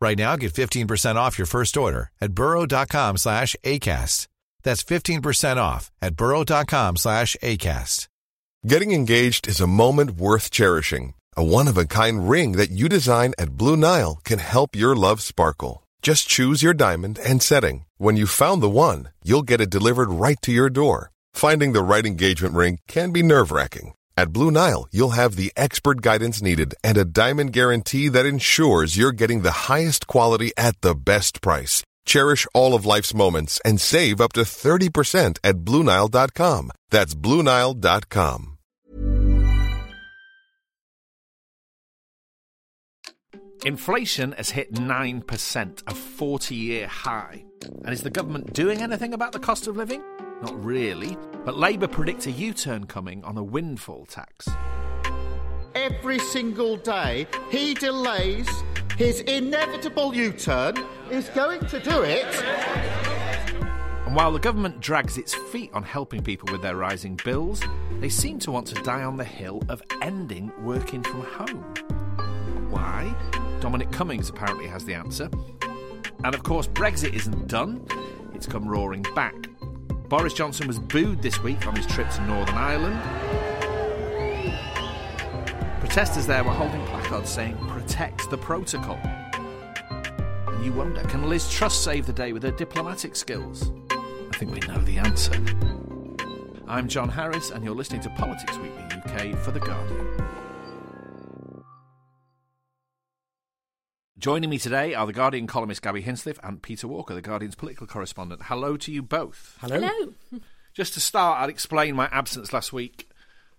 Right now, get 15% off your first order at burrow.com slash ACAST. That's 15% off at burrow.com slash ACAST. Getting engaged is a moment worth cherishing. A one of a kind ring that you design at Blue Nile can help your love sparkle. Just choose your diamond and setting. When you've found the one, you'll get it delivered right to your door. Finding the right engagement ring can be nerve wracking. At Blue Nile, you'll have the expert guidance needed and a diamond guarantee that ensures you're getting the highest quality at the best price. Cherish all of life's moments and save up to 30% at BlueNile.com. That's BlueNile.com. Inflation has hit 9%, a 40 year high. And is the government doing anything about the cost of living? Not really. But Labour predict a U turn coming on a windfall tax. Every single day, he delays his inevitable U turn. He's going to do it. And while the government drags its feet on helping people with their rising bills, they seem to want to die on the hill of ending working from home. Why? Dominic Cummings apparently has the answer. And of course, Brexit isn't done, it's come roaring back. Boris Johnson was booed this week on his trip to Northern Ireland. Protesters there were holding placards saying, Protect the protocol. And you wonder, can Liz Truss save the day with her diplomatic skills? I think we know the answer. I'm John Harris, and you're listening to Politics Weekly UK for The Guardian. Joining me today are The Guardian columnist Gabby Hinsliff and Peter Walker, The Guardian's political correspondent. Hello to you both. Hello. Hello. Just to start, I'll explain my absence last week.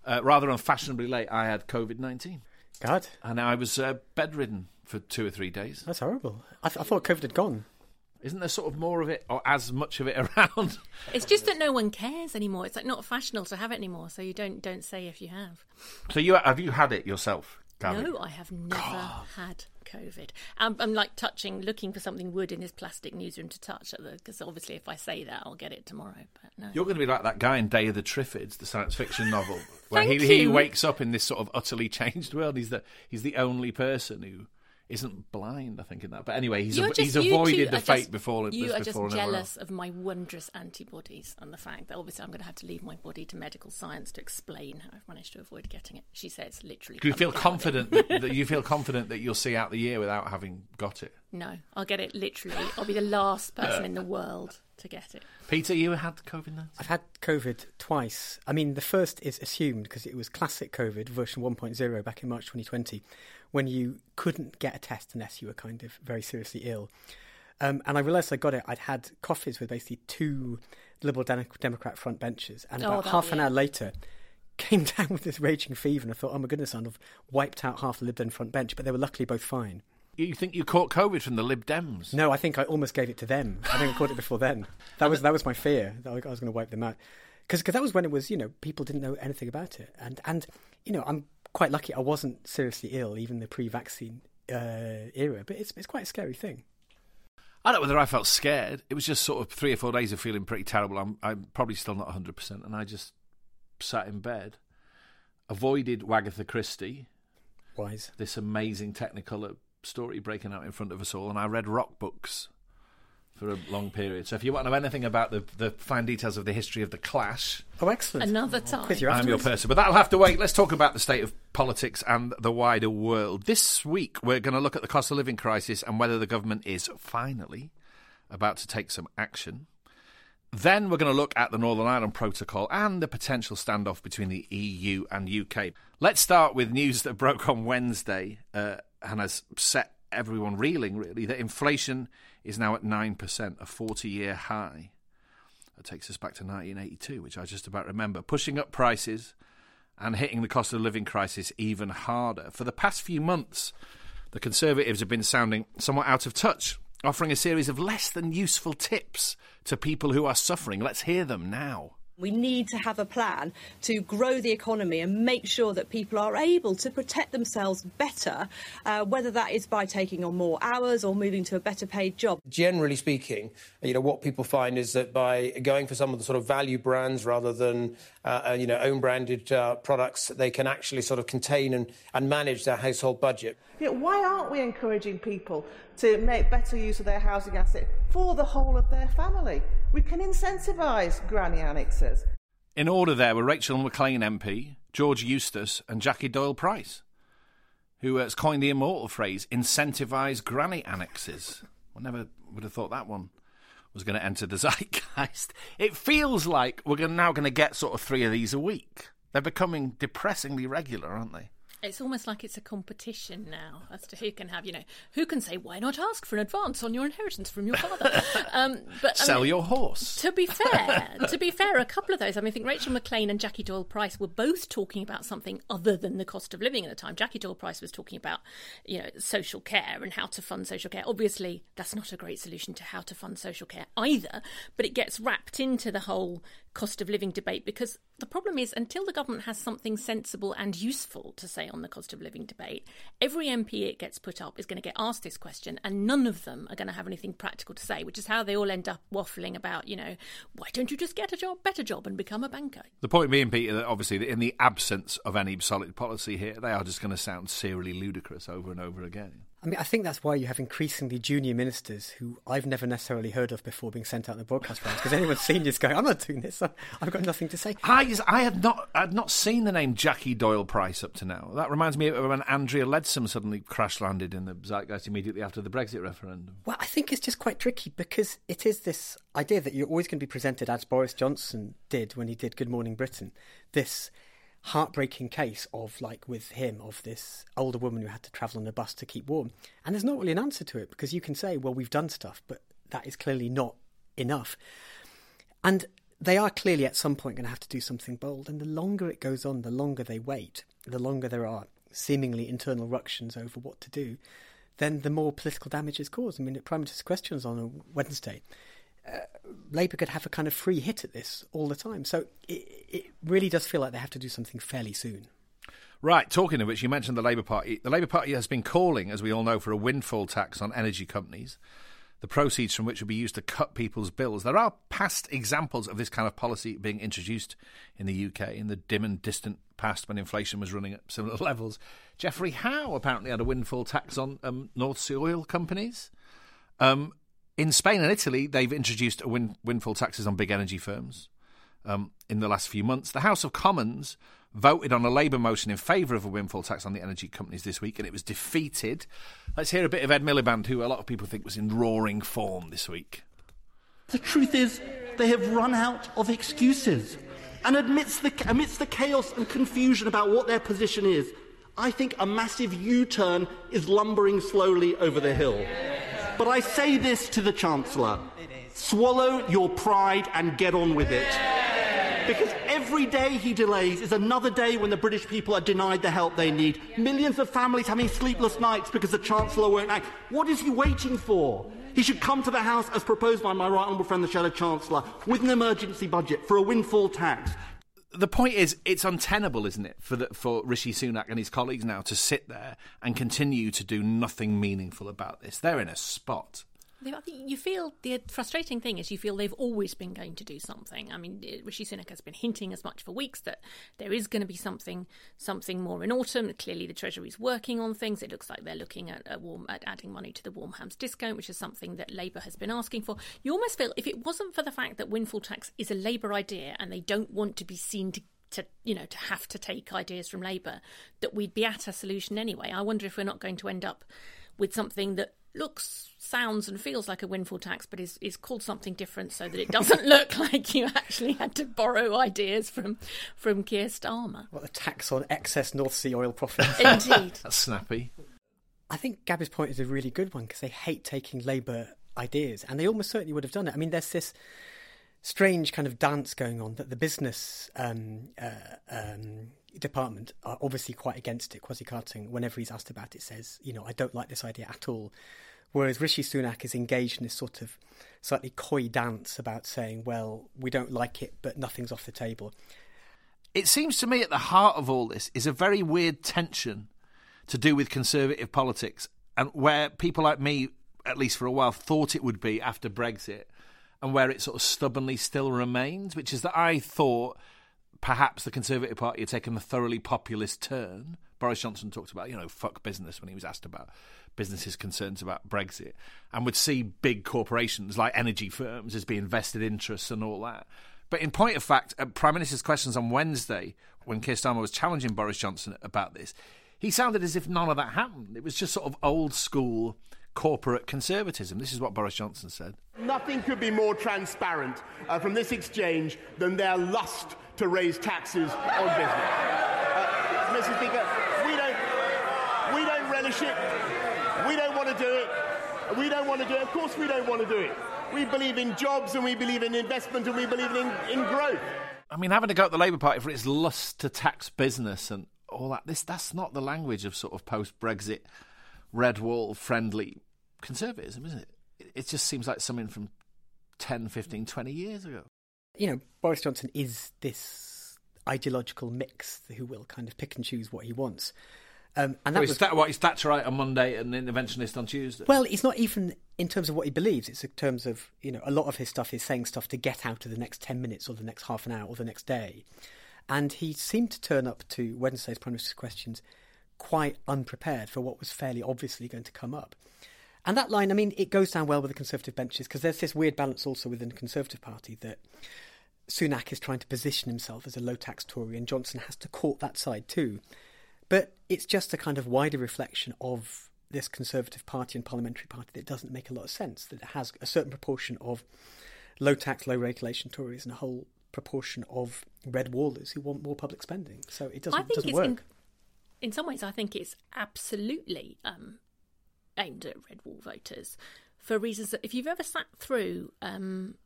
Uh, rather unfashionably late, I had COVID 19 God, and I was uh, bedridden for two or three days. that's horrible. I, th- I thought COVID had gone. Isn't there sort of more of it, or as much of it around? It's just that no one cares anymore. It's like not fashionable to have it anymore, so you don't don't say if you have. so, you have you had it yourself, Gabby? No, I have never had COVID. I'm, I'm like touching, looking for something wood in this plastic newsroom to touch, because obviously if I say that, I'll get it tomorrow. But no. You're going to be like that guy in Day of the Triffids, the science fiction novel, where he, he wakes up in this sort of utterly changed world. He's the he's the only person who isn't blind, I think, in that. But anyway, he's You're av- just- he's avoided the fate just- before You are just before jealous of my wondrous antibodies and the fact that obviously I'm going to have to leave my body to medical science to explain how I've managed to avoid getting it. She says literally. Do you feel confident that, that you feel confident that you'll see out the year without having got it? No, I'll get it literally. I'll be the last person in the world to get it. Peter, you had COVID nineteen. I've had COVID twice. I mean, the first is assumed because it was classic COVID version 1.0 back in March 2020, when you couldn't get a test unless you were kind of very seriously ill. Um, and I realised I got it. I'd had coffees with basically two Liberal Dem- Democrat front benches, and Oh, about that- half an yeah. hour later, came down with this raging fever, and I thought, oh my goodness, I've wiped out half the Lib Dem front bench, but they were luckily both fine. You think you caught COVID from the Lib Dems? No, I think I almost gave it to them. I think I caught it before then. That was that was my fear. That I was going to wipe them out because that was when it was you know people didn't know anything about it, and and you know I'm quite lucky I wasn't seriously ill even the pre-vaccine uh, era, but it's it's quite a scary thing. I don't know whether I felt scared. It was just sort of three or four days of feeling pretty terrible. I'm, I'm probably still not 100%. And I just sat in bed, avoided Wagatha Christie, Wise. this amazing Technicolor story breaking out in front of us all, and I read rock books for a long period. So if you want to know anything about the, the fine details of the history of the Clash, Oh, excellent. Another time. Quiz you I'm your person. But that'll have to wait. Let's talk about the state of politics and the wider world. This week, we're going to look at the cost of living crisis and whether the government is finally about to take some action. Then we're going to look at the Northern Ireland Protocol and the potential standoff between the EU and UK. Let's start with news that broke on Wednesday uh, and has set everyone reeling, really, that inflation is now at 9%, a 40 year high. That takes us back to 1982, which I just about remember, pushing up prices and hitting the cost of living crisis even harder. For the past few months, the Conservatives have been sounding somewhat out of touch offering a series of less than useful tips to people who are suffering. Let's hear them now. We need to have a plan to grow the economy and make sure that people are able to protect themselves better, uh, whether that is by taking on more hours or moving to a better paid job. Generally speaking, you know what people find is that by going for some of the sort of value brands rather than uh, uh you know own branded uh, products, they can actually sort of contain and, and manage their household budget. Yeah, why aren't we encouraging people to make better use of their housing asset for the whole of their family? We can incentivise granny annexes. In order, there were Rachel Maclean MP, George Eustice, and Jackie Doyle Price, who uh, has coined the immortal phrase incentivise granny annexes. I never would have thought that one was going to enter the zeitgeist. It feels like we're now going to get sort of three of these a week. They're becoming depressingly regular, aren't they? It's almost like it's a competition now as to who can have, you know, who can say, why not ask for an advance on your inheritance from your father? Um, but Sell I mean, your horse. To be fair, to be fair, a couple of those, I mean, I think Rachel Maclean and Jackie Doyle Price were both talking about something other than the cost of living at the time. Jackie Doyle Price was talking about, you know, social care and how to fund social care. Obviously, that's not a great solution to how to fund social care either, but it gets wrapped into the whole cost of living debate because the problem is until the government has something sensible and useful to say on the cost of living debate, every MP it gets put up is going to get asked this question and none of them are going to have anything practical to say, which is how they all end up waffling about, you know, why don't you just get a job, better job and become a banker? The point being, Peter, that obviously in the absence of any solid policy here, they are just going to sound serially ludicrous over and over again. I mean, I think that's why you have increasingly junior ministers who I've never necessarily heard of before being sent out in the broadcast rounds because anyone senior is going, I'm not doing this. I've got nothing to say. I, I had not I had not seen the name Jackie Doyle Price up to now. That reminds me of when Andrea Leadsom suddenly crash landed in the zeitgeist immediately after the Brexit referendum. Well, I think it's just quite tricky because it is this idea that you're always going to be presented as Boris Johnson did when he did Good Morning Britain. This heartbreaking case of like with him of this older woman who had to travel on a bus to keep warm. And there's not really an answer to it because you can say well we've done stuff but that is clearly not enough. And they are clearly at some point going to have to do something bold and the longer it goes on the longer they wait the longer there are seemingly internal ructions over what to do then the more political damage is caused. I mean prime minister's questions on a wednesday uh, Labour could have a kind of free hit at this all the time. So it, it really does feel like they have to do something fairly soon. Right, talking of which, you mentioned the Labour Party. The Labour Party has been calling, as we all know, for a windfall tax on energy companies, the proceeds from which would be used to cut people's bills. There are past examples of this kind of policy being introduced in the UK in the dim and distant past when inflation was running at similar levels. Geoffrey Howe apparently had a windfall tax on um, North Sea oil companies. Um, in Spain and Italy, they've introduced win- windfall taxes on big energy firms um, in the last few months. The House of Commons voted on a Labour motion in favour of a windfall tax on the energy companies this week, and it was defeated. Let's hear a bit of Ed Miliband, who a lot of people think was in roaring form this week. The truth is, they have run out of excuses. And amidst the, amidst the chaos and confusion about what their position is, I think a massive U turn is lumbering slowly over the hill. But I say this to the Chancellor swallow your pride and get on with it. Because every day he delays is another day when the British people are denied the help they need. Millions of families having sleepless nights because the Chancellor won't act. What is he waiting for? He should come to the House, as proposed by my right honourable friend, the Shadow Chancellor, with an emergency budget for a windfall tax the point is, it's untenable, isn't it, for the, for Rishi Sunak and his colleagues now to sit there and continue to do nothing meaningful about this. They're in a spot. I think you feel the frustrating thing is you feel they've always been going to do something. I mean, Rishi Sunak has been hinting as much for weeks that there is going to be something, something more in autumn. Clearly, the Treasury is working on things. It looks like they're looking at, warm, at adding money to the warm homes discount, which is something that Labour has been asking for. You almost feel if it wasn't for the fact that windfall tax is a Labour idea and they don't want to be seen to to you know to have to take ideas from Labour that we'd be at a solution anyway. I wonder if we're not going to end up with something that looks, sounds, and feels like a windfall tax, but is, is called something different so that it doesn't look like you actually had to borrow ideas from from Keir Starmer. What a tax on excess North Sea oil profits. Indeed. That's snappy. I think Gabby's point is a really good one because they hate taking Labour ideas, and they almost certainly would have done it. I mean, there's this strange kind of dance going on that the business um, uh, um, department are obviously quite against it. Kwasi Kwarteng, whenever he's asked about it, says, you know, I don't like this idea at all. Whereas Rishi Sunak is engaged in this sort of slightly coy dance about saying, well, we don't like it, but nothing's off the table. It seems to me at the heart of all this is a very weird tension to do with conservative politics, and where people like me, at least for a while, thought it would be after Brexit, and where it sort of stubbornly still remains, which is that I thought perhaps the Conservative Party had taken a thoroughly populist turn. Boris Johnson talked about, you know, fuck business when he was asked about businesses' concerns about Brexit, and would see big corporations like energy firms as being vested interests and all that. But in point of fact, at Prime Minister's questions on Wednesday, when Keir Starmer was challenging Boris Johnson about this, he sounded as if none of that happened. It was just sort of old school corporate conservatism. This is what Boris Johnson said. Nothing could be more transparent uh, from this exchange than their lust to raise taxes on business. Uh, Mr. Speaker, we don't, we don't relish it. We don't want to do it. We don't want to do it. Of course, we don't want to do it. We believe in jobs and we believe in investment and we believe in, in growth. I mean, having to go at the Labour Party for its lust to tax business and all that, this that's not the language of sort of post Brexit, red wall friendly conservatism, is it? It just seems like something from 10, 15, 20 years ago. You know, Boris Johnson is this ideological mix who will kind of pick and choose what he wants. Um, and that so was that what he's Thatcherite on Monday and the interventionist on Tuesday. Well, it's not even in terms of what he believes. It's in terms of you know a lot of his stuff is saying stuff to get out of the next ten minutes or the next half an hour or the next day, and he seemed to turn up to Wednesday's Prime Minister's questions quite unprepared for what was fairly obviously going to come up. And that line, I mean, it goes down well with the Conservative benches because there's this weird balance also within the Conservative Party that Sunak is trying to position himself as a low tax Tory and Johnson has to court that side too. But it's just a kind of wider reflection of this Conservative Party and Parliamentary Party that doesn't make a lot of sense, that it has a certain proportion of low tax, low regulation Tories and a whole proportion of red wallers who want more public spending. So it doesn't, I think doesn't it's work. In, in some ways, I think it's absolutely um, aimed at red wall voters for reasons that if you've ever sat through um,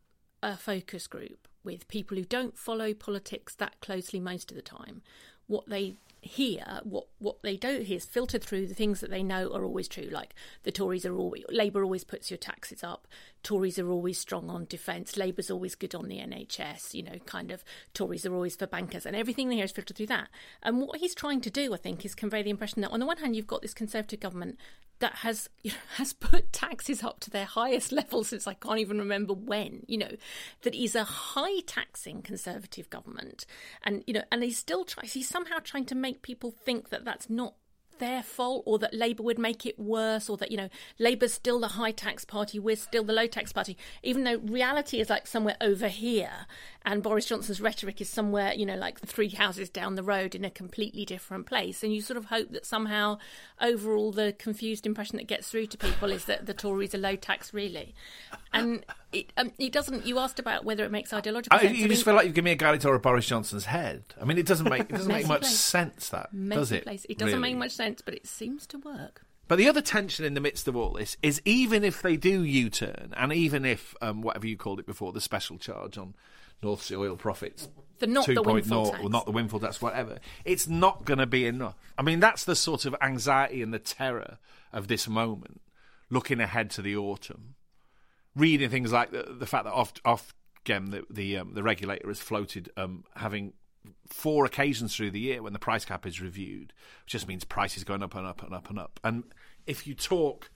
a focus group with people who don't follow politics that closely most of the time, what they hear, what what they don't hear is filtered through the things that they know are always true. Like the Tories are always Labour always puts your taxes up. Tories are always strong on defence. Labour's always good on the NHS. You know, kind of Tories are always for bankers, and everything there is filtered through that. And what he's trying to do, I think, is convey the impression that on the one hand you've got this Conservative government that has you know, has put taxes up to their highest level since I can't even remember when. You know, that is a high taxing Conservative government, and you know, and he's still trying. He's somehow trying to make people think that that's not their fault or that Labour would make it worse or that, you know, Labour's still the high tax party, we're still the low tax party, even though reality is like somewhere over here and Boris Johnson's rhetoric is somewhere, you know, like three houses down the road in a completely different place. And you sort of hope that somehow overall the confused impression that gets through to people is that the Tories are low tax, really. And it, um, it doesn't, you asked about whether it makes ideological I, sense. you I just mean- feel like you've given me a guide tour of Boris Johnson's head. I mean, it doesn't make it doesn't make much place. sense. That Messy does it? place. It doesn't make much sense, but it seems to work. But the other tension in the midst of all this is even if they do U-turn, and even if um, whatever you called it before, the special charge on North Sea oil profits, The not the windfall or tax. not the windfall tax, whatever, it's not going to be enough. I mean, that's the sort of anxiety and the terror of this moment, looking ahead to the autumn, reading things like the, the fact that off off Gem, the the, um, the regulator has floated um, having four occasions through the year when the price cap is reviewed, which just means prices going up and up and up and up. And if you talk,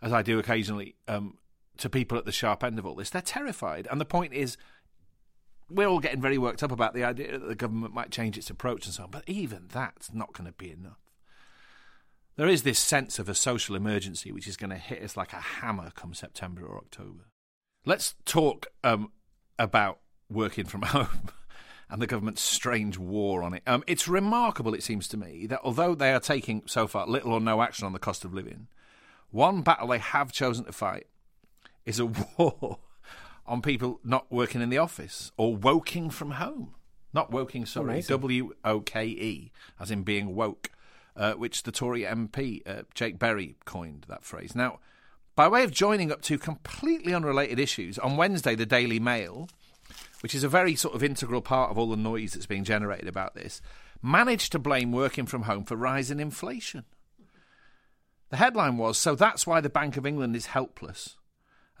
as I do occasionally, um, to people at the sharp end of all this, they're terrified. And the point is, we're all getting very worked up about the idea that the government might change its approach and so on. But even that's not going to be enough. There is this sense of a social emergency which is going to hit us like a hammer come September or October. Let's talk um, about working from home and the government's strange war on it. Um, it's remarkable, it seems to me, that although they are taking so far little or no action on the cost of living, one battle they have chosen to fight is a war on people not working in the office or woking from home. Not woking, sorry, W O K E, as in being woke, uh, which the Tory MP, uh, Jake Berry, coined that phrase. Now, by way of joining up two completely unrelated issues, on Wednesday, the Daily Mail, which is a very sort of integral part of all the noise that's being generated about this, managed to blame working from home for rising inflation. The headline was So that's why the Bank of England is helpless.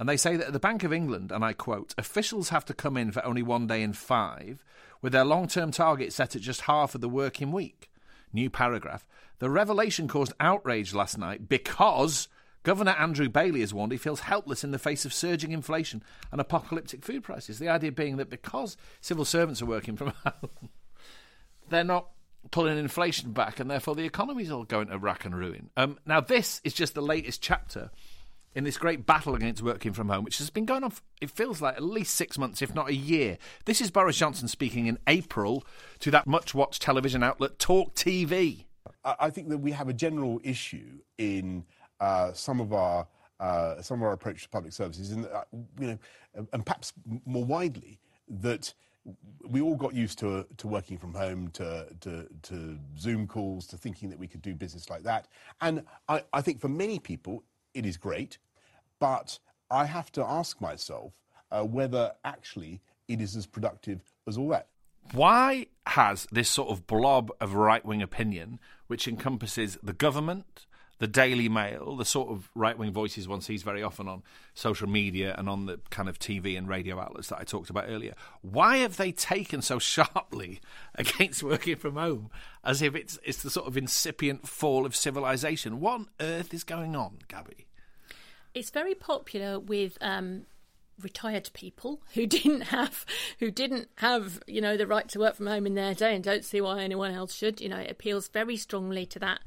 And they say that at the Bank of England, and I quote, officials have to come in for only one day in five, with their long term target set at just half of the working week. New paragraph. The revelation caused outrage last night because Governor Andrew Bailey has warned he feels helpless in the face of surging inflation and apocalyptic food prices. The idea being that because civil servants are working from home, they're not pulling inflation back, and therefore the economy's all going to rack and ruin. Um, now, this is just the latest chapter in this great battle against working from home, which has been going on, it feels like at least six months, if not a year. This is Boris Johnson speaking in April to that much watched television outlet, Talk TV. I think that we have a general issue in uh, some of our uh, some of our approach to public services, and uh, you know, and perhaps more widely that we all got used to to working from home, to, to, to Zoom calls, to thinking that we could do business like that. And I, I think for many people, it is great, but I have to ask myself uh, whether actually it is as productive as all that. Why has this sort of blob of right wing opinion, which encompasses the government, the Daily Mail, the sort of right wing voices one sees very often on social media and on the kind of TV and radio outlets that I talked about earlier. Why have they taken so sharply against working from home as if it's it's the sort of incipient fall of civilization? What on earth is going on, Gabby? It's very popular with um, retired people who didn't have who didn't have you know the right to work from home in their day and don't see why anyone else should you know it appeals very strongly to that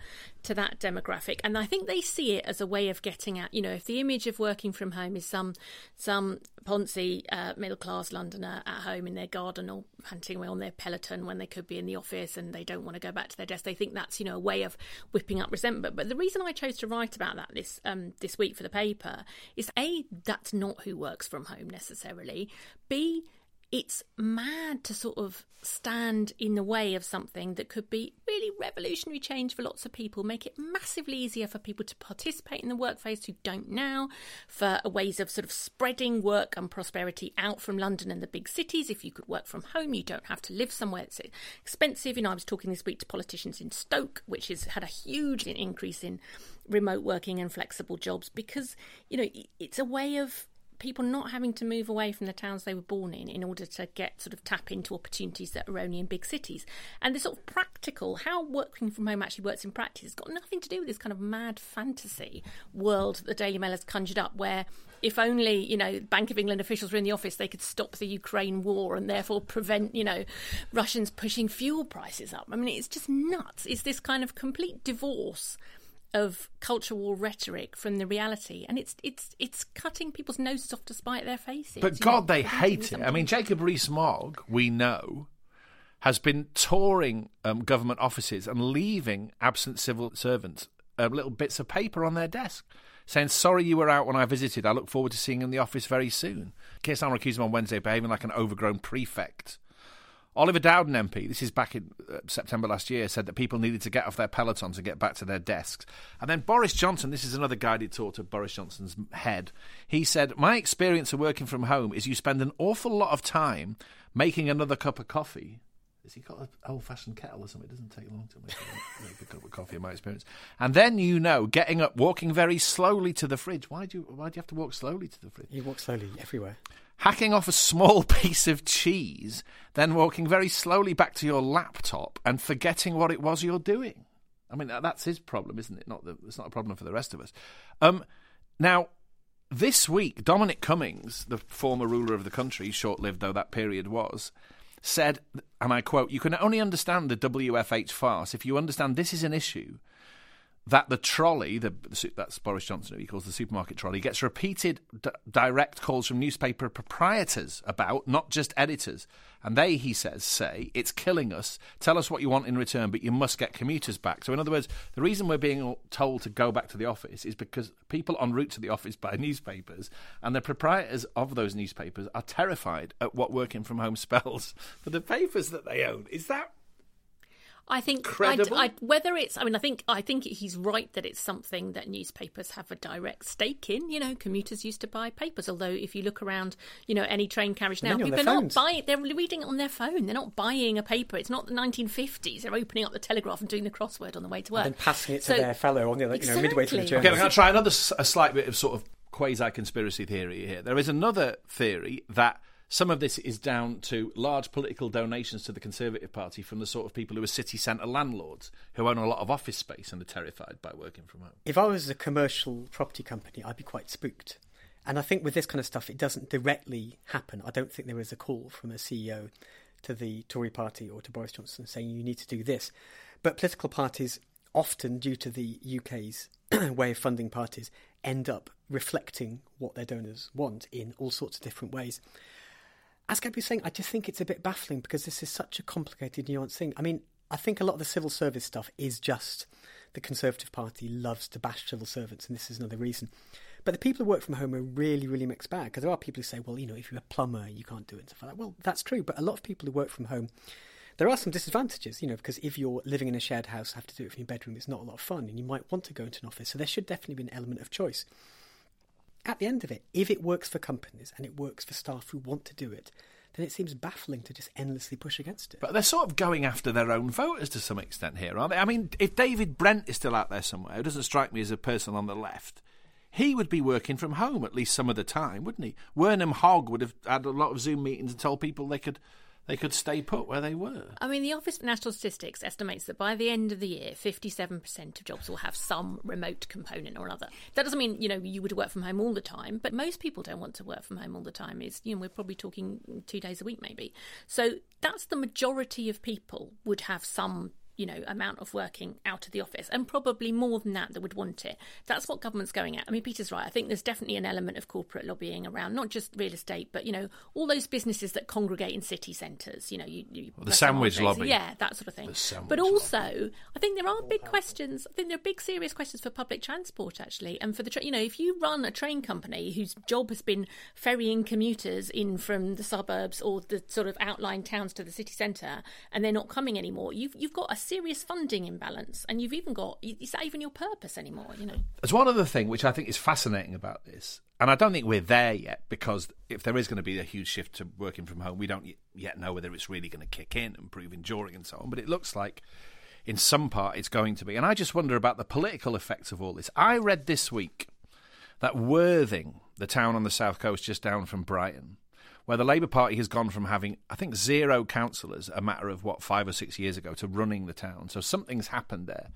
to that demographic and i think they see it as a way of getting at you know if the image of working from home is some some poncy uh, middle class londoner at home in their garden or hunting away on their peloton when they could be in the office and they don't want to go back to their desk they think that's you know a way of whipping up resentment but the reason i chose to write about that this um, this week for the paper is a that's not who works from home necessarily. B, it's mad to sort of stand in the way of something that could be really revolutionary change for lots of people, make it massively easier for people to participate in the workplace who don't now, for ways of sort of spreading work and prosperity out from London and the big cities. If you could work from home, you don't have to live somewhere that's expensive. You know, I was talking this week to politicians in Stoke, which has had a huge increase in remote working and flexible jobs because, you know, it's a way of people not having to move away from the towns they were born in in order to get sort of tap into opportunities that are only in big cities. And the sort of practical, how working from home actually works in practice, has got nothing to do with this kind of mad fantasy world that the Daily Mail has conjured up, where if only you know Bank of England officials were in the office, they could stop the Ukraine war and therefore prevent you know Russians pushing fuel prices up. I mean, it's just nuts. It's this kind of complete divorce of culture war rhetoric from the reality, and it's it's it's cutting people's noses off to spite their faces. But God, they hate it. I mean, Jacob Rees-Mogg, we know, has been touring um, government offices and leaving absent civil servants uh, little bits of paper on their desk. Saying, sorry you were out when I visited. I look forward to seeing you in the office very soon. Keir Starmer accused him on Wednesday of behaving like an overgrown prefect. Oliver Dowden MP, this is back in uh, September last year, said that people needed to get off their pelotons and get back to their desks. And then Boris Johnson, this is another guided tour to Boris Johnson's head. He said, My experience of working from home is you spend an awful lot of time making another cup of coffee. Has he got an old fashioned kettle or something? It doesn't take long to make a, make a cup of coffee, in my experience. And then you know, getting up, walking very slowly to the fridge. Why do you, why do you have to walk slowly to the fridge? You walk slowly everywhere hacking off a small piece of cheese, then walking very slowly back to your laptop and forgetting what it was you're doing. I mean, that's his problem, isn't it? Not the, it's not a problem for the rest of us. Um, now, this week, Dominic Cummings, the former ruler of the country, short lived though that period was, said, and I quote, You can only understand the WFH farce if you understand this is an issue that the trolley, the, that's Boris Johnson, he calls the supermarket trolley, gets repeated d- direct calls from newspaper proprietors about, not just editors. And they, he says, say, it's killing us. Tell us what you want in return, but you must get commuters back. So, in other words, the reason we're being told to go back to the office is because people en route to the office buy newspapers, and the proprietors of those newspapers are terrified at what working from home spells for the papers that they own. Is that I think Credible? I, I, whether it's. I mean, I think I think he's right that it's something that newspapers have a direct stake in. You know, commuters used to buy papers. Although, if you look around, you know, any train carriage now, people are not buying. They're reading it on their phone. They're not buying a paper. It's not the 1950s. They're opening up the Telegraph and doing the crossword on the way to work and then passing it to So- their fellow on the other, you know, midway through the Exactly. journey. Okay, we're going to try another s- a slight bit of sort of quasi conspiracy theory here. There is another theory that some of this is down to large political donations to the Conservative Party from the sort of people who are city centre landlords who own a lot of office space and are terrified by working from home. If I was a commercial property company, I'd be quite spooked. And I think with this kind of stuff, it doesn't directly happen. I don't think there is a call from a CEO to the Tory party or to Boris Johnson saying you need to do this. But political parties, often due to the UK's way of funding parties, end up reflecting what their donors want in all sorts of different ways. As Gabby was saying, I just think it's a bit baffling because this is such a complicated, nuanced thing. I mean, I think a lot of the civil service stuff is just the Conservative Party loves to bash civil servants, and this is another reason. But the people who work from home are really, really mixed bag because there are people who say, well, you know, if you're a plumber, you can't do it and stuff like that. Well, that's true, but a lot of people who work from home, there are some disadvantages, you know, because if you're living in a shared house, have to do it from your bedroom, it's not a lot of fun, and you might want to go into an office. So there should definitely be an element of choice. At the end of it, if it works for companies and it works for staff who want to do it, then it seems baffling to just endlessly push against it. But they're sort of going after their own voters to some extent here, aren't they? I mean, if David Brent is still out there somewhere, who doesn't strike me as a person on the left, he would be working from home at least some of the time, wouldn't he? Wernham Hogg would have had a lot of Zoom meetings and told people they could they could stay put where they were. I mean, the Office for National Statistics estimates that by the end of the year, 57% of jobs will have some remote component or another. That doesn't mean, you know, you would work from home all the time, but most people don't want to work from home all the time. Is you know, we're probably talking two days a week maybe. So that's the majority of people would have some you know, amount of working out of the office, and probably more than that that would want it. That's what government's going at. I mean, Peter's right. I think there's definitely an element of corporate lobbying around, not just real estate, but you know, all those businesses that congregate in city centres. You know, you, you the sandwich lobby. yeah, that sort of thing. But also, I think there are big questions. I think there are big, serious questions for public transport actually, and for the tra- you know, if you run a train company whose job has been ferrying commuters in from the suburbs or the sort of outlying towns to the city centre, and they're not coming anymore, you've you've got a serious funding imbalance, and you've even got is that even your purpose anymore? You know. There's one other thing which I think is fascinating about this, and I don't think we're there yet because if there is going to be a huge shift to working from home, we don't yet know whether it's really going to kick in and prove enduring and so on. But it looks like in some part it's going to be. And I just wonder about the political effects of all this. I read this week that Worthing, the town on the south coast just down from Brighton, where the Labour Party has gone from having, I think, zero councillors a matter of, what, five or six years ago to running the town. So something's happened there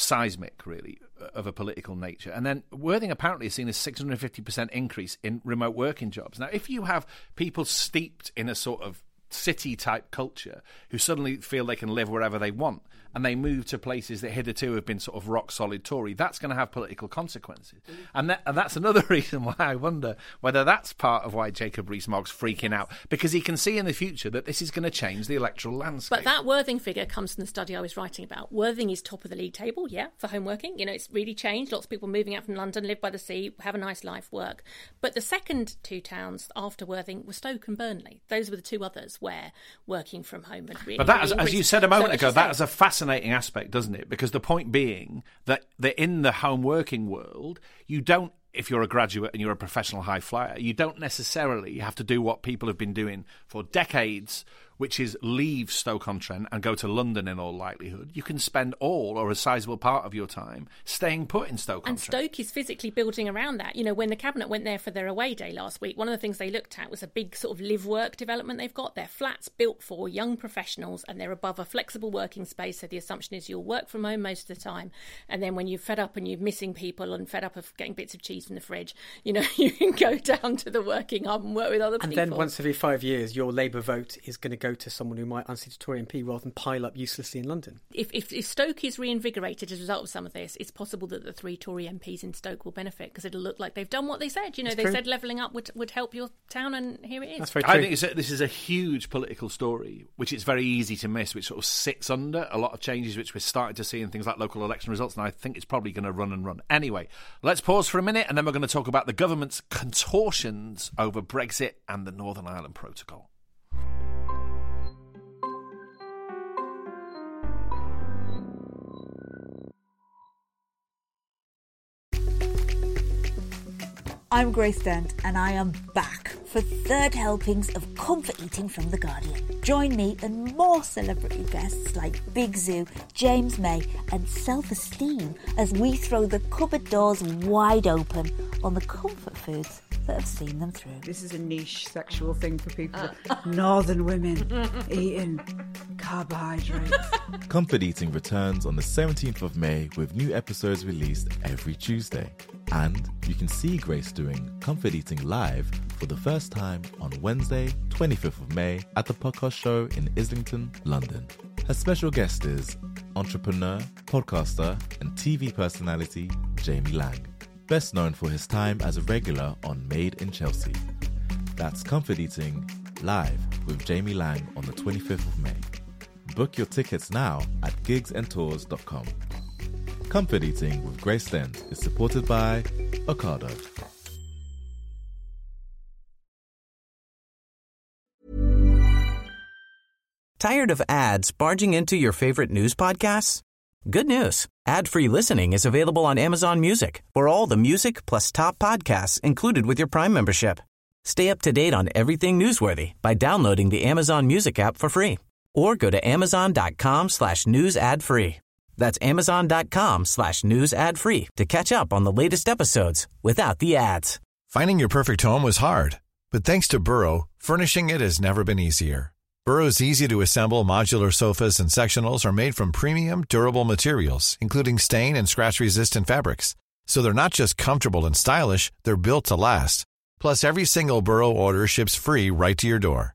seismic, really, of a political nature. And then Worthing apparently has seen a 650% increase in remote working jobs. Now, if you have people steeped in a sort of city type culture who suddenly feel they can live wherever they want and they move to places that hitherto have been sort of rock solid Tory, that's going to have political consequences. And, that, and that's another reason why I wonder whether that's part of why Jacob Rees-Mogg's freaking out because he can see in the future that this is going to change the electoral landscape. But that Worthing figure comes from the study I was writing about. Worthing is top of the league table, yeah, for home working. You know, it's really changed. Lots of people moving out from London, live by the sea, have a nice life, work. But the second two towns after Worthing were Stoke and Burnley. Those were the two others where working from home had really. But that, really as, as you said a moment So, ago, that is a fascinating aspect, doesn't it? Because the point being that, that in the home working world, you don't, if you're a graduate and you're a professional high flyer, you don't necessarily have to do what people have been doing for decades, which is leave Stoke-on-Trent and go to London in all likelihood. You can spend all or a sizable part of your time staying put in Stoke-on-Trent. And Stoke is physically building around that. You know, when the cabinet went there for their away day last week, one of the things they looked at was a big sort of live work development they've got. They're flats built for young professionals and they're above a flexible working space. So the assumption is you'll work from home most of the time. And then when you're fed up and you're missing people and fed up of getting bits of cheese from the fridge, you know, you can go down to the working hub and work with other And people. And then once every five years, your Labour vote is going to go to someone who might unseat a Tory MP rather than pile up uselessly in London. if, if, if Stoke is reinvigorated as a result of some of this, it's possible that the three Tory MPs in Stoke will benefit because it'll look like they've done what they said. You know, That's they true. said levelling up would, would help your town, and here it is. That's very I think it's a, this is a huge political story, which it's very easy to miss, which sort of sits under a lot of changes which we're starting to see in things like local election results, and I think it's probably going to run and run. Anyway, let's pause for a minute, and then we're going to talk about the government's contortions over Brexit and the Northern Ireland Protocol. I'm Grace Dent, and I am back for third helpings of comfort eating from The Guardian. Join me and more celebrity guests like Big Zuu, James May, and Self Esteem as we throw the cupboard doors wide open on the comfort foods that have seen them through. This is a niche sexual thing for people. Ah. Northern women eating carbohydrates. Comfort Eating returns on the 17th of May with new episodes released every Tuesday. And you can see Grace doing Comfort Eating live for the first time on Wednesday, 25th of May at the podcast show in Islington, London. Her special guest is entrepreneur, podcaster, and TV personality Jamie Laing, best known for his time as a regular on Made in Chelsea. That's Comfort Eating live with Jamie Laing on the 25th of May. Book your tickets now at gigsandtours.com. Comfort Eating with Grace Dent is supported by Ocado. Tired of ads barging into your favorite news podcasts? Good news. Ad-free listening is available on Amazon Music for all the music plus top podcasts included with your Prime membership. Stay up to date on everything newsworthy by downloading the Amazon Music app for free or go to amazon.com slash news ad free. That's amazon.com slash news ad free to catch up on the latest episodes without the ads. Finding your perfect home was hard, but thanks to Burrow, furnishing it has never been easier. Burrow's easy to assemble modular sofas and sectionals are made from premium, durable materials, including stain and scratch resistant fabrics. So they're not just comfortable and stylish, they're built to last. Plus, every single Burrow order ships free right to your door.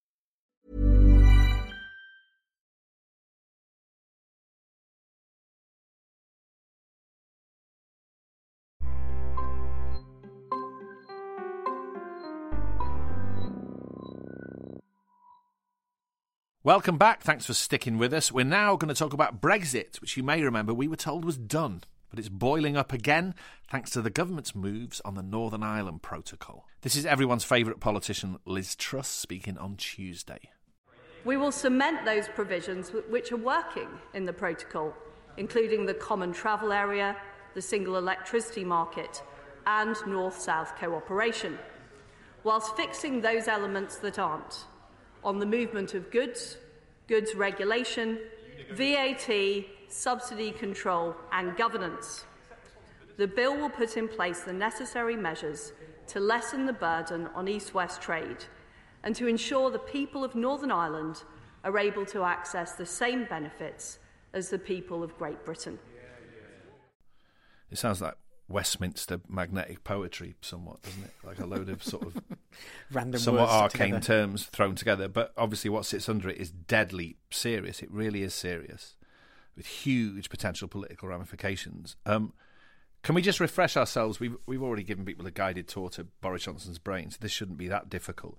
Welcome back. Thanks for sticking with us. We're now going to talk about Brexit, which you may remember we were told was done, but it's boiling up again thanks to the government's moves on the Northern Ireland Protocol. This is everyone's favourite politician, Liz Truss, speaking on Tuesday. We will cement those provisions which are working in the protocol, including the common travel area, the single electricity market, and north south cooperation, whilst fixing those elements that aren't on the movement of goods, goods regulation, VAT, subsidy control, and governance. The bill will put in place the necessary measures to lessen the burden on east west trade and to ensure the people of Northern Ireland are able to access the same benefits as the people of Great Britain. It sounds like Westminster magnetic poetry, somewhat, doesn't it? Like a load of sort of Random somewhat arcane together. terms thrown together. But obviously, what sits under it is deadly serious. It really is serious, with huge potential political ramifications. Um, can we just refresh ourselves? We've we've already given people a guided tour to Boris Johnson's brain, so This shouldn't be that difficult.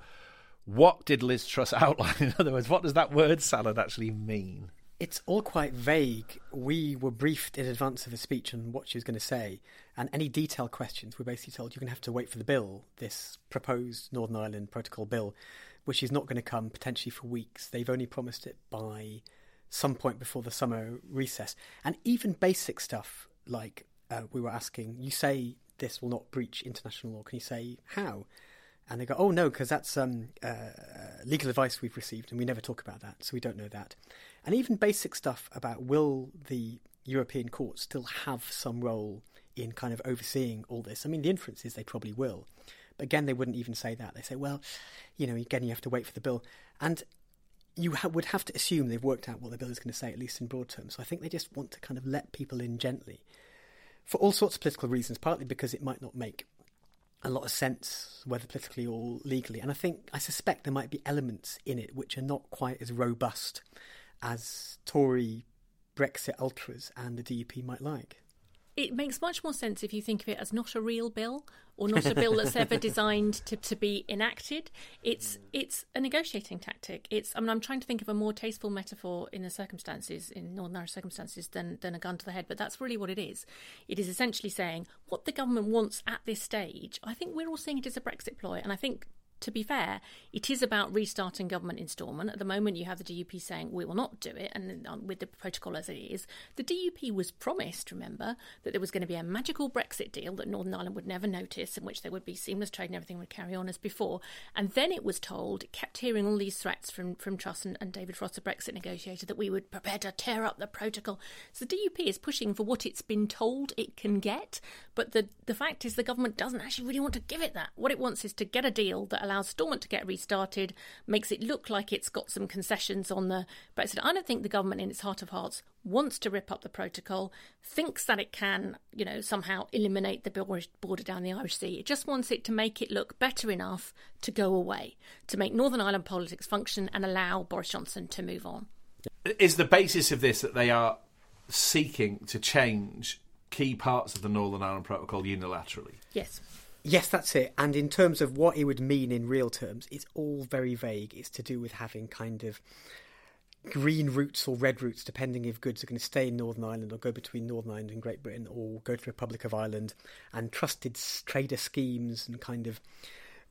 What did Liz Truss outline? In other words, what does that word salad actually mean? It's all quite vague. We were briefed in advance of the speech on what she was going to say, and any detailed questions we're basically told you're going to have to wait for the bill, this proposed Northern Ireland Protocol bill, which is not going to come potentially for weeks. They've only promised it by some point before the summer recess. And even basic stuff like uh, we were asking, you say this will not breach international law. Can you say how? And they go, oh no, because that's um, uh, legal advice we've received, and we never talk about that, so we don't know that. And even basic stuff about will the European Court still have some role in kind of overseeing all this? I mean, the inference is they probably will. But again, they wouldn't even say that. They say, well, you know, again, you have to wait for the bill. And you ha- would have to assume they've worked out what the bill is going to say, at least in broad terms. So I think they just want to kind of let people in gently for all sorts of political reasons, partly because it might not make a lot of sense, whether politically or legally. And I think, I suspect there might be elements in it which are not quite as robust as Tory Brexit ultras and the DUP might like. It makes much more sense if you think of it as not a real bill or not a bill that's ever designed to, to be enacted. It's it's a negotiating tactic. It's I mean I'm trying to think of a more tasteful metaphor in the circumstances in Northern Irish circumstances than than a gun to the head, but that's really what it is. It is essentially saying what the government wants at this stage. I think we're all seeing it as a Brexit ploy, and I think to be fair, it is about restarting government in Stormont. At the moment, you have the DUP saying we will not do it, and um, with the protocol as it is, the DUP was promised, remember, that there was going to be a magical Brexit deal that Northern Ireland would never notice, in which there would be seamless trade and everything would carry on as before. And then it was told, kept hearing all these threats from, from Truss and, and David Frost, the Brexit negotiator, that we would prepare to tear up the protocol. So the DUP is pushing for what it's been told it can get, but the, the fact is the government doesn't actually really want to give it that. What it wants is to get a deal that allows Stormont to get restarted, makes it look like it's got some concessions on the Brexit. I don't think the government, in its heart of hearts, wants to rip up the protocol, thinks that it can, you know, somehow eliminate the border down the Irish Sea. It just wants it to make it look better enough to go away, to make Northern Ireland politics function and allow Boris Johnson to move on. Is the basis of this that they are seeking to change key parts of the Northern Ireland Protocol unilaterally? Yes. Yes, that's it. And in terms of what it would mean in real terms, it's all very vague. It's to do with having kind of green routes or red routes, depending if goods are going to stay in Northern Ireland or go between Northern Ireland and Great Britain or go to the Republic of Ireland, and trusted trader schemes and kind of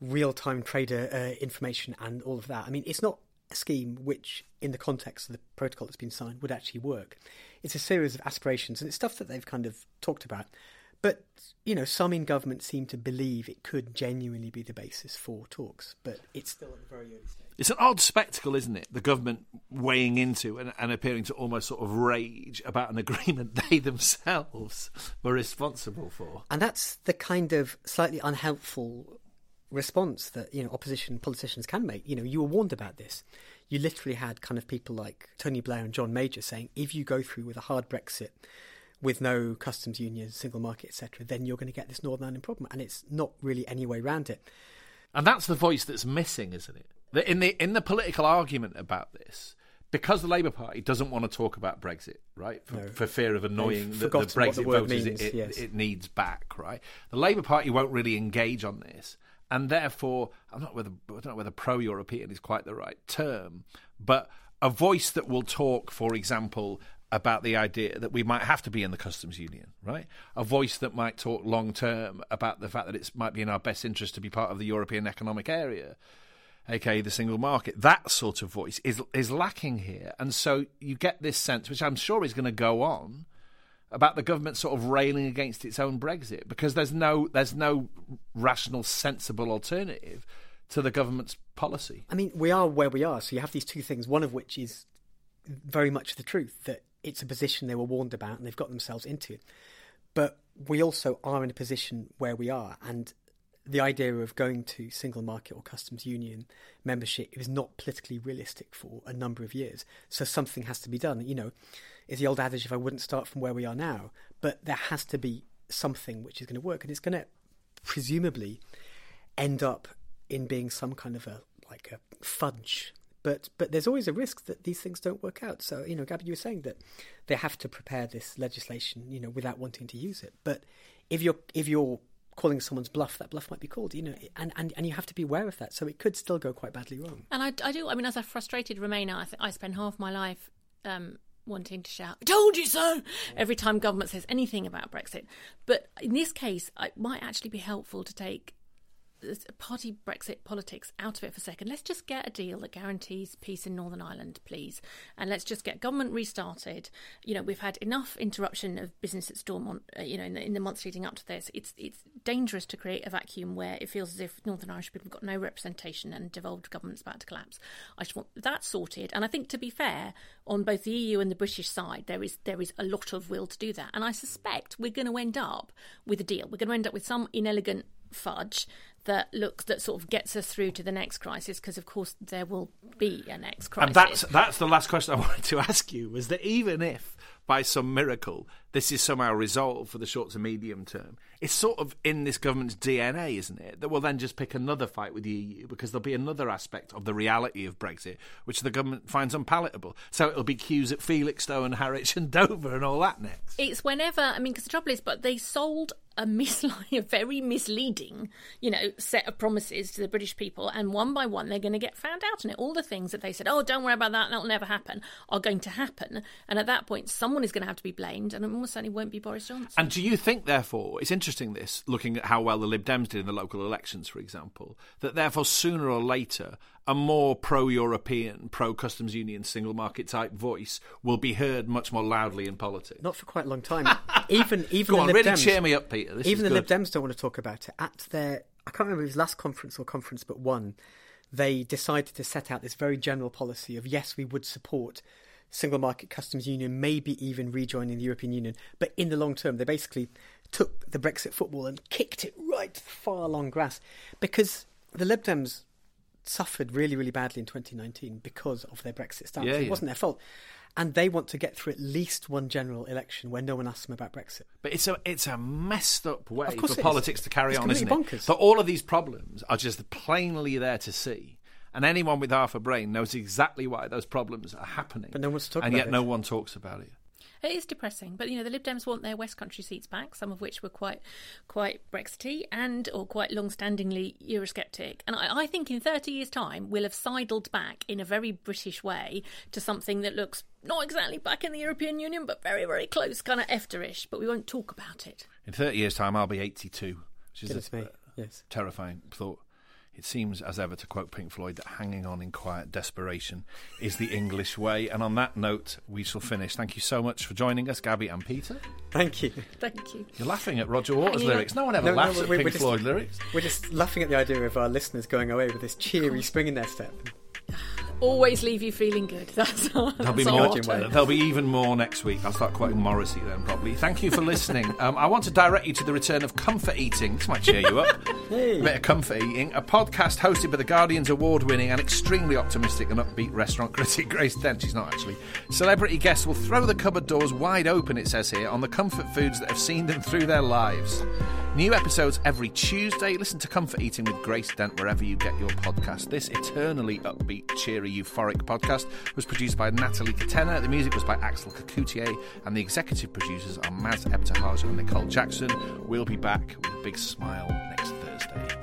real time trader uh, information and all of that. I mean, it's not a scheme which, in the context of the protocol that's been signed, would actually work. It's a series of aspirations and it's stuff that they've kind of talked about. But, you know, some in government seem to believe it could genuinely be the basis for talks, but it's still at a very early stage. It's an odd spectacle, isn't it? The government weighing into and, and appearing to almost sort of rage about an agreement they themselves were responsible for. And that's the kind of slightly unhelpful response that, you know, opposition politicians can make. You know, you were warned about this. You literally had kind of people like Tony Blair and John Major saying, if you go through with a hard Brexit, with no customs union, single market, etc., then you're going to get this Northern Ireland problem, and it's not really any way around it. And that's the voice that's missing, isn't it? That in the in the political argument about this, because the Labour Party doesn't want to talk about Brexit, right, for, no. for fear of annoying the, the, Brexit the voters means, it, yes. it, needs back, right? The Labour Party won't really engage on this, and therefore, I'm not whether I don't know whether pro-European is quite the right term, but a voice that will talk, for example, about the idea that we might have to be in the customs union, right? A voice that might talk long term about the fact that it might be in our best interest to be part of the European Economic Area, aka the single market. That sort of voice is is lacking here, and so you get this sense, which I'm sure is going to go on, about the government sort of railing against its own Brexit because there's no there's no rational, sensible alternative to the government's policy. I mean, we are where we are, so you have these two things. One of which is very much the truth that it's a position they were warned about and they've got themselves into. But we also are in a position where we are, and the idea of going to single market or customs union membership is not politically realistic for a number of years. So something has to be done. You know, it's the old adage if I wouldn't start from where we are now, but there has to be something which is going to work, and it's going to presumably end up in being some kind of a like a fudge but but there's always a risk that these things don't work out. So you know, Gabby, you were saying that they have to prepare this legislation, you know, without wanting to use it. But if you're if you're calling someone's bluff, that bluff might be called, you know, and, and, and you have to be aware of that. So it could still go quite badly wrong. And I, I do, I mean, as a frustrated Remainer, I, th- I spend half my life um, wanting to shout, I told you so, every time government says anything about Brexit. But in this case, it might actually be helpful to take party Brexit politics out of it for a second. Let's just get a deal that guarantees peace in Northern Ireland, please, and let's just get government restarted. You know, we've had enough interruption of business at Stormont. Uh, you know, in the, in the, months leading up to this, it's it's dangerous to create a vacuum where it feels as if Northern Irish people have got no representation and devolved government's about to collapse. I just want that sorted, and I think to be fair, on both the EU and the British side, there is there is a lot of will to do that, and I suspect we're going to end up with a deal. We're going to end up with some inelegant fudge that looks that sort of gets us through to the next crisis because of course there will be a next crisis. and that's that's the last question i wanted to ask you was that even if by some miracle this is somehow resolved for the short to medium term it's sort of in this government's dna isn't it? That we'll then just pick another fight with the eu because there'll be another aspect of the reality of brexit which the government finds unpalatable. So it'll be queues at felixstowe and harwich and dover and all that next. It's whenever i mean because the trouble is but they sold a misli- a very misleading, you know, set of promises to the British people, and one by one they're going to get found out, and all the things that they said, oh, don't worry about that, that'll never happen, are going to happen, and at that point, someone is going to have to be blamed, and it almost certainly won't be Boris Johnson. And do you think, therefore, it's interesting this, looking at how well the Lib Dems did in the local elections, for example, that therefore sooner or later a more pro-European, pro-customs union, single market type voice will be heard much more loudly in politics? Not for quite a long time. even even Go the on, Lib really Dems, cheer me up, Peter. This even the good. Lib Dems don't want to talk about it. At their, I can't remember if it was last conference or conference, but one, they decided to set out this very general policy of yes, we would support single market customs union, maybe even rejoining the European Union, but in the long term, they basically took the Brexit football and kicked it right far long grass because the Lib Dems suffered really, really badly in 2019 because of their Brexit stance. Yeah, it yeah. wasn't their fault. And they want to get through at least one general election where no one asks them about Brexit. But it's a it's a messed up way for it is. politics to carry It's on, isn't it? completely. But all of these problems are just plainly there to see. And anyone with half a brain knows exactly why those problems are happening. But no one wants to talk and yet it. no one talks about it. It is depressing, but you know the Lib Dems want their West Country seats back, some of which were quite, quite Brexity and or quite long-standingly Eurosceptic. And I, I think in thirty years' time we'll have sidled back in a very British way to something that looks not exactly back in the European Union, but very, very close, kind of EFTA-ish. But we won't talk about it. In 30 years' time, I'll be 82, which is a, a yes. terrifying thought. It seems, as ever, to quote Pink Floyd, that hanging on in quiet desperation is the English way. And on that note, we shall finish. Thank you so much for joining us, Gabby and Peter. Thank you. Thank you. You're laughing at Roger Waters lyrics. No one ever No, no, laughs we- at Pink just- Floyd lyrics. We're just laughing at the idea of our listeners going away with this cheery spring in their step. Always leave you feeling good. That's all. There'll be that's more. all. There'll be even more next week. I'll start quoting Morrissey then, probably. Thank you for listening. um, I want to direct you to the return of Comfort Eating. This might cheer you up. Hey. A bit of comfort eating. A podcast hosted by the Guardian's award-winning and extremely optimistic and upbeat restaurant critic Grace Dent. She's not actually. Celebrity guests will throw the cupboard doors wide open. It says here on the comfort foods that have seen them through their lives. New episodes every Tuesday. Listen to Comfort Eating with Grace Dent wherever you get your podcast. This eternally upbeat, cheery, euphoric podcast was produced by Natalie Ktena. The music was by Axel Kacoutié, and the executive producers are Maz Ebtehaj and Nicole Jackson. We'll be back with a big smile next Thursday.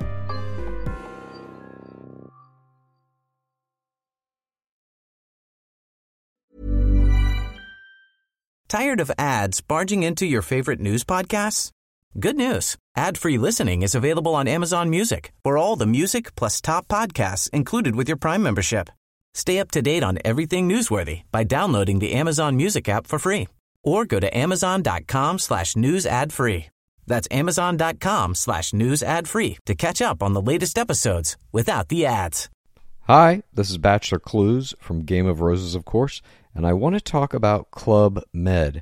Tired of ads barging into your favorite news podcasts? Good news. Ad-free listening is available on Amazon Music for all the music plus top podcasts included with your Prime membership. Stay up to date on everything newsworthy by downloading the Amazon Music app for free or go to amazon.com slash news ad free. That's amazon.com slash news ad free to catch up on the latest episodes without the ads. Hi, this is Bachelor Clues from Game of Roses, of course, and I want to talk about Club Med.